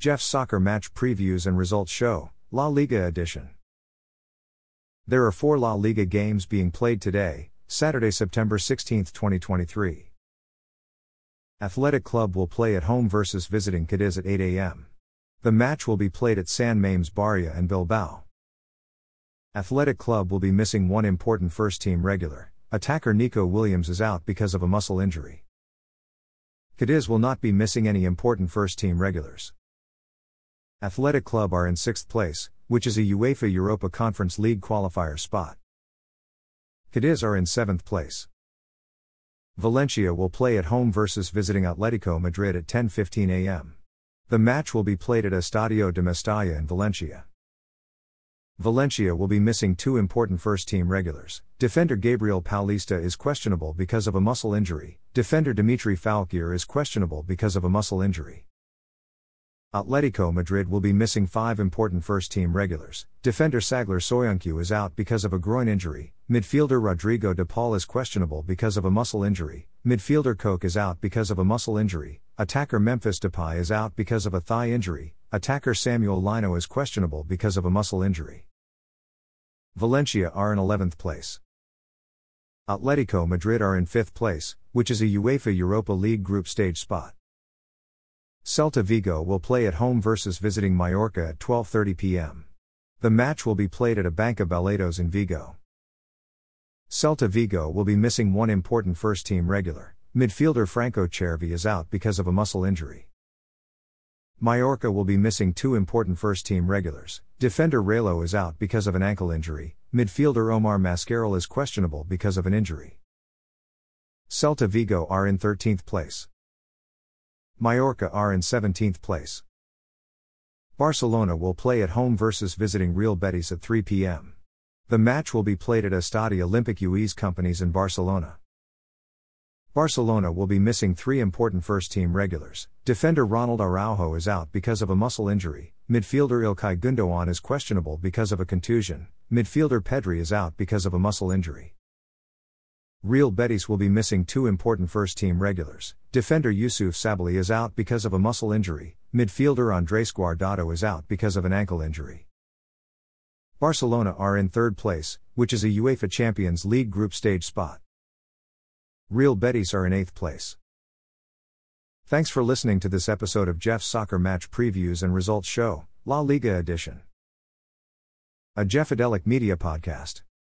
Jeff's Soccer Match Previews and Results Show, La Liga Edition. There are four La Liga games being played today, Saturday, September 16, 2023. Athletic Club will play at home versus visiting Cadiz at 8 a.m. The match will be played at San Mamés Barria and Bilbao. Athletic Club will be missing one important first team regular. Attacker Nico Williams is out because of a muscle injury. Cadiz will not be missing any important first team regulars. Athletic Club are in sixth place, which is a UEFA Europa Conference League qualifier spot. Cadiz are in seventh place. Valencia will play at home versus visiting Atletico Madrid at 10:15 a.m. The match will be played at Estadio de Mestalla in Valencia. Valencia will be missing two important first team regulars. Defender Gabriel Paulista is questionable because of a muscle injury. Defender Dimitri Foulquier is questionable because of a muscle injury. Atletico Madrid will be missing five important first team regulars. Defender Caglar Soyuncu is out because of a groin injury. Midfielder Rodrigo de Paul is questionable because of a muscle injury. Midfielder Koke is out because of a muscle injury. Attacker Memphis Depay is out because of a thigh injury. Attacker Samuel Lino is questionable because of a muscle injury. Valencia are in 11th place. Atletico Madrid are in 5th place, which is a UEFA Europa League group stage spot. Celta Vigo will play at home versus visiting Mallorca at 12:30 p.m. The match will be played at Abanca Balaidos in Vigo. Celta Vigo will be missing one important first team regular. Midfielder Franco Cervi is out because of a muscle injury. Mallorca will be missing two important first team regulars. Defender Raillo is out because of an ankle injury. Midfielder Omar Mascarell is questionable because of an injury. Celta Vigo are in 13th place. Mallorca are in 17th place. Barcelona will play at home versus visiting Real Betis at 3 p.m. The match will be played at Estadi Olympic Lluís Companys in Barcelona. Barcelona will be missing three important first team regulars. Defender Ronald Araujo is out because of a muscle injury. Midfielder Ilkay Gundogan is questionable because of a contusion. Midfielder Pedri is out because of a muscle injury. Real Betis will be missing two important first team regulars. Defender Youssouf Sabaly is out because of a muscle injury. Midfielder Andres Guardado is out because of an ankle injury. Barcelona are in third place, which is a UEFA Champions League group stage spot. Real Betis are in eighth place. Thanks for listening to this episode of Jeff's Soccer Match Previews and Results Show, La Liga Edition. A Jeffadelic Media Podcast.